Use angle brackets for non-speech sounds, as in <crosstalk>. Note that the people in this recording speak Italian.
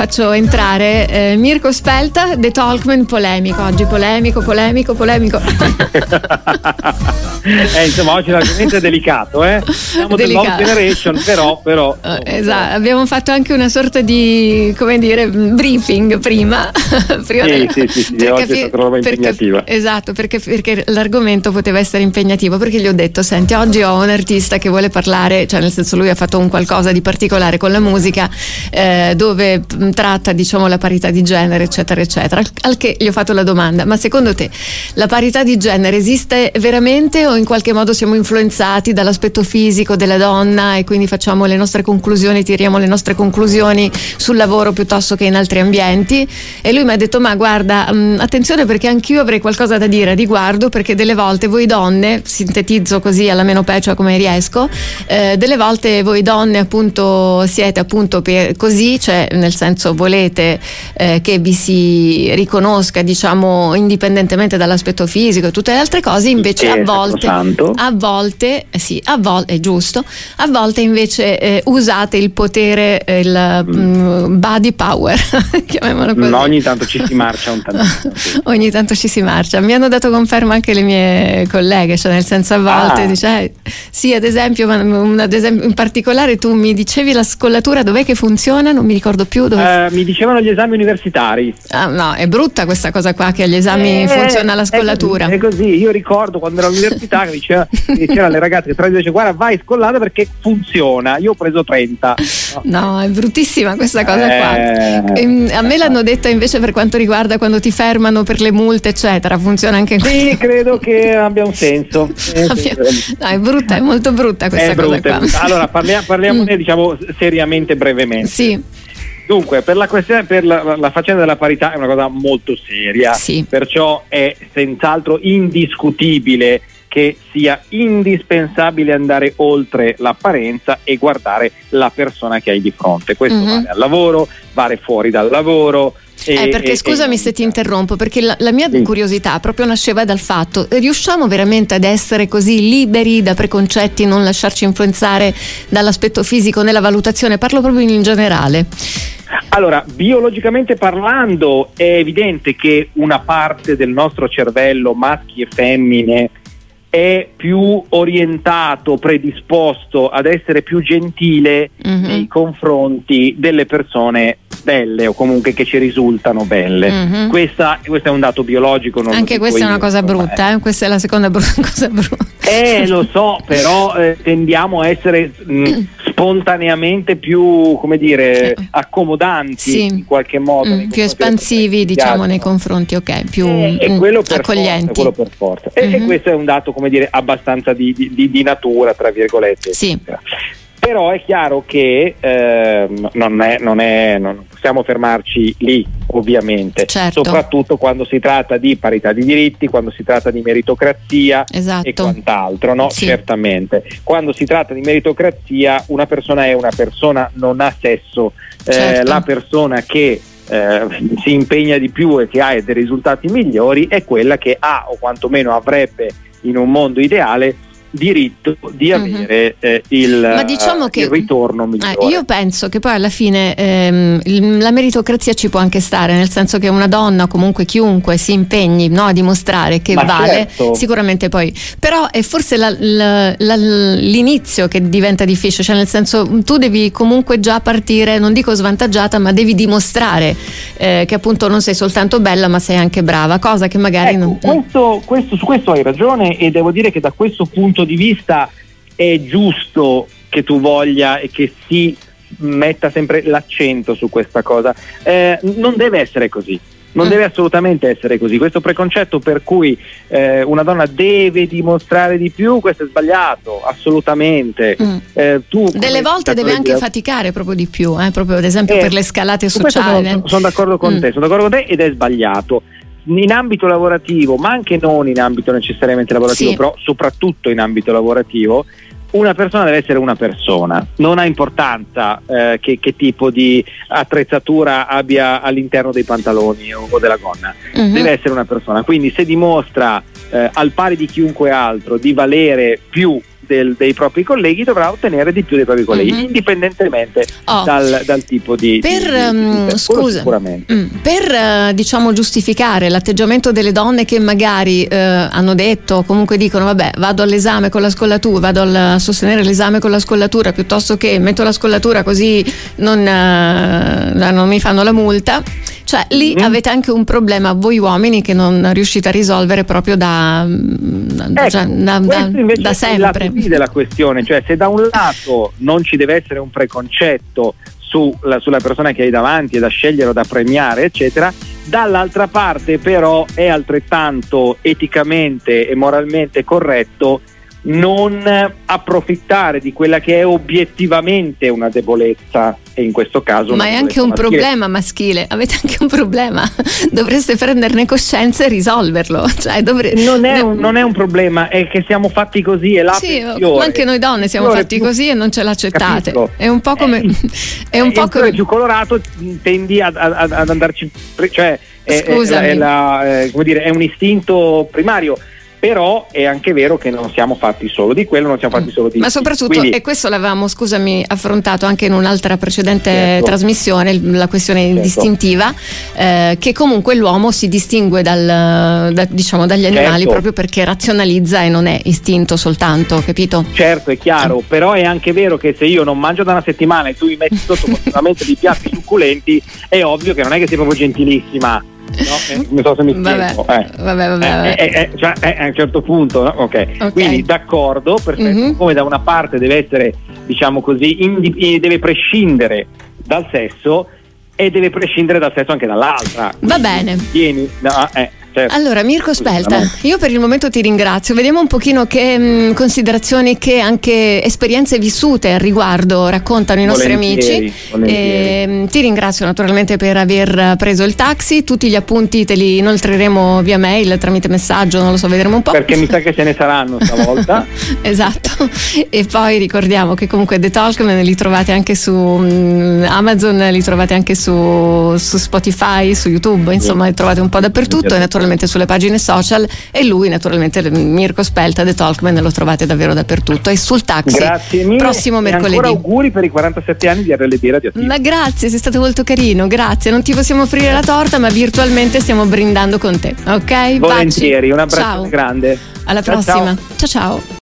Faccio entrare eh, Mirko Spelta, The Talkman polemico. Oggi polemico, polemico, polemico. <laughs> eh, insomma, oggi l'argomento è delicato, eh? Siamo delicato. generation, però. però <laughs> uh, esatto, abbiamo fatto anche una sorta di come dire briefing prima. <laughs> prima sì, della... sì, sì, sì, per oggi capi- è stata impegnativa. esatto, perché, perché l'argomento poteva essere impegnativo. Perché gli ho detto: Senti, oggi ho un artista che vuole parlare, cioè nel senso lui ha fatto un qualcosa di particolare con la musica, eh, dove tratta diciamo la parità di genere eccetera eccetera. Al che gli ho fatto la domanda ma secondo te la parità di genere esiste veramente o in qualche modo siamo influenzati dall'aspetto fisico della donna e quindi facciamo le nostre conclusioni tiriamo le nostre conclusioni sul lavoro piuttosto che in altri ambienti? E lui mi ha detto ma guarda mh, attenzione perché anch'io avrei qualcosa da dire a riguardo perché delle volte voi donne sintetizzo così alla meno peggio come riesco eh, delle volte voi donne appunto siete appunto per, così cioè nel senso senso volete eh, che vi si riconosca, diciamo, indipendentemente dall'aspetto fisico e tutte le altre cose, invece a volte, a volte, eh, sì, a volte, è giusto, a volte invece eh, usate il potere, eh, il mm. body power, <laughs> chiamiamolo così. No, ogni tanto ci si marcia un tanto. <laughs> ogni tanto ci si marcia. Mi hanno dato conferma anche le mie colleghe, cioè nel senso a volte ah. dice, eh, sì, ad esempio, ma, ad esempio, in particolare tu mi dicevi la scollatura dov'è che funziona, non mi ricordo più dove eh, mi dicevano gli esami universitari. Ah, no, è brutta questa cosa qua che agli esami eh, funziona la scollatura. È così, è così, io ricordo quando ero all'università che diceva, <laughs> c'erano le ragazze che tra dice guarda vai scollata perché funziona, io ho preso 30. No, no è bruttissima questa cosa eh, qua. E, ehm, a me l'hanno detta invece per quanto riguarda quando ti fermano per le multe eccetera, funziona anche in Sì, credo che abbia un senso. <laughs> no, è brutta, è molto brutta questa è cosa brutta, qua. Allora parliamo, parliamone mm. diciamo seriamente brevemente. Sì. Dunque, per, la, questione, per la, la, faccenda della parità è una cosa molto seria, sì. perciò è senz'altro indiscutibile che sia indispensabile andare oltre l'apparenza e guardare la persona che hai di fronte. Questo mm-hmm. vale al lavoro, vale fuori dal lavoro, eh, perché scusami se ti interrompo, perché la, la mia sì. curiosità proprio nasceva dal fatto, riusciamo veramente ad essere così liberi da preconcetti, non lasciarci influenzare dall'aspetto fisico nella valutazione? Parlo proprio in generale. Allora, biologicamente parlando è evidente che una parte del nostro cervello, maschi e femmine, è più orientato, predisposto ad essere più gentile mm-hmm. nei confronti delle persone belle o comunque che ci risultano belle. Mm-hmm. Questa, questo è un dato biologico. Anche questa è una cosa brutta, eh. questa è la seconda br- <laughs> cosa brutta. Eh, lo so, però eh, tendiamo a essere mh, mm, <clears throat> spontaneamente più, come dire, eh. accomodanti sì. in qualche modo. Mm, più espansivi, diciamo, nei confronti, ok, più eh, mm, quello accoglienti. Forza, quello per forza. Mm-hmm. E, e, questo è un dato, come dire, abbastanza di, di, di natura, tra virgolette. Sì. Però è chiaro che eh, non, è, non, è, non possiamo fermarci lì, ovviamente, certo. soprattutto quando si tratta di parità di diritti, quando si tratta di meritocrazia esatto. e quant'altro, no? Sì. Certamente. Quando si tratta di meritocrazia, una persona è una persona, non ha sesso. Eh, certo. Eh, la persona che eh, si impegna di più e che ha dei risultati migliori è quella che ha o quantomeno avrebbe in un mondo ideale diritto di mhm. avere uh-huh. eh, il, diciamo che, il, ritorno migliore. Eh, io penso che poi alla fine ehm, la meritocrazia ci può anche stare, nel senso che una donna, comunque chiunque si impegni no, a dimostrare che Ma vale, certo. sicuramente poi. Però è forse la, la, la, l'inizio che diventa difficile, cioè nel senso tu devi comunque già partire, non dico svantaggiata, ma devi dimostrare eh, che appunto non sei soltanto bella, ma sei anche brava, cosa che magari ecco, non... Questo, questo, su questo hai ragione e devo dire che da questo punto punto di vista è giusto che tu voglia e che si metta sempre l'accento su questa cosa. Eh, non deve essere così. Non mm. deve assolutamente essere così. Questo preconcetto per cui eh, una donna deve dimostrare di più, questo è sbagliato, assolutamente. Mm. Eh, tu, Delle volte deve anche di... faticare proprio di più, eh, proprio ad esempio eh, per le scalate sociali. Sono, sono, d'accordo con mm. te, sono d'accordo con te ed è sbagliato in ambito lavorativo, ma anche non in ambito necessariamente lavorativo, sì. però soprattutto in ambito lavorativo, una persona deve essere una persona, non ha importanza eh, che, che, tipo di attrezzatura abbia all'interno dei pantaloni o, o della gonna, uh-huh. deve essere una persona. Quindi se dimostra eh, al pari di chiunque altro di valere più del, dei propri colleghi dovrà ottenere di più dei propri colleghi, mm-hmm. indipendentemente oh. dal, dal, tipo di... Per, di, di, um, scusa, mm, per uh, diciamo giustificare l'atteggiamento delle donne che magari uh, hanno detto, comunque dicono vabbè vado all'esame con la scollatura, vado a sostenere l'esame con la scollatura piuttosto che metto la scollatura così non, uh, non mi fanno la multa cioè lì mm. avete anche un problema voi uomini che non riuscite a risolvere proprio da, ecco, cioè, da, da, sempre. È il della questione, cioè se da un lato non ci deve essere un preconcetto sulla, sulla persona che hai davanti e da scegliere o da premiare, eccetera, dall'altra parte però è altrettanto eticamente e moralmente corretto non approfittare di quella che è obiettivamente una debolezza e in questo caso ma è anche un maschile. problema maschile avete anche un problema <laughs> dovreste prenderne coscienza e risolverlo <laughs> cioè, dovre... non, è un, non, è un, problema è che siamo fatti così è la sì, ma anche noi donne siamo fatti più... così e non ce l'accettate Capisco. è un po' come eh, <laughs> è un po' come più colorato tendi ad, ad, ad andarci cioè è, è, la, è, dire, è un istinto primario però è anche vero che non siamo fatti solo di quello, non siamo fatti solo di Ma soprattutto, Quindi, e questo l'avevamo, scusami, affrontato anche in un'altra precedente certo. trasmissione, la questione certo. distintiva, eh, che comunque l'uomo si distingue dal, da, diciamo, dagli animali certo. proprio perché razionalizza e non è istinto soltanto, capito? Certo, è chiaro, però è anche vero che se io non mangio da una settimana e tu mi metti sotto <laughs> continuamente dei piatti succulenti, è ovvio che non è che sei proprio gentilissima No? Eh, <laughs> non so se mi vabbè, spiego. Eh. Vabbè, vabbè, vabbè. Eh, eh, eh cioè, eh, a un certo punto, no? okay. ok. Quindi d'accordo, perfetto. Mm-hmm. Come da una parte deve essere, diciamo così, indi- deve prescindere dal sesso e deve prescindere dal sesso anche dall'altra. Va bene. Tieni, no, eh, Certo. Allora, Mirko Spelta, io per il momento ti ringrazio. Vediamo un pochino che mh, mm, considerazioni, che anche esperienze vissute al riguardo raccontano i nostri amici. E, mh, mm, ti ringrazio naturalmente per aver preso il taxi. Tutti gli appunti te li inoltreremo via mail tramite messaggio, non lo so, vedremo un po'. Perché mi sa che ce ne saranno stavolta. <laughs> esatto. E poi ricordiamo che comunque The Talkman li trovate anche su mh, mm, Amazon, li trovate anche su, su Spotify, su YouTube, insomma, li trovate un po' dappertutto e naturalmente naturalmente sulle pagine social e lui naturalmente Mirko Spelta The Talkman lo trovate davvero dappertutto e sul taxi grazie mille prossimo mercoledì ancora auguri per i 47 anni di RLB Radioattivo ma grazie sei stato molto carino grazie non ti possiamo offrire la torta ma virtualmente stiamo brindando con te ok? volentieri Baci. un abbraccio Ciao. grande alla prossima ciao ciao, ciao.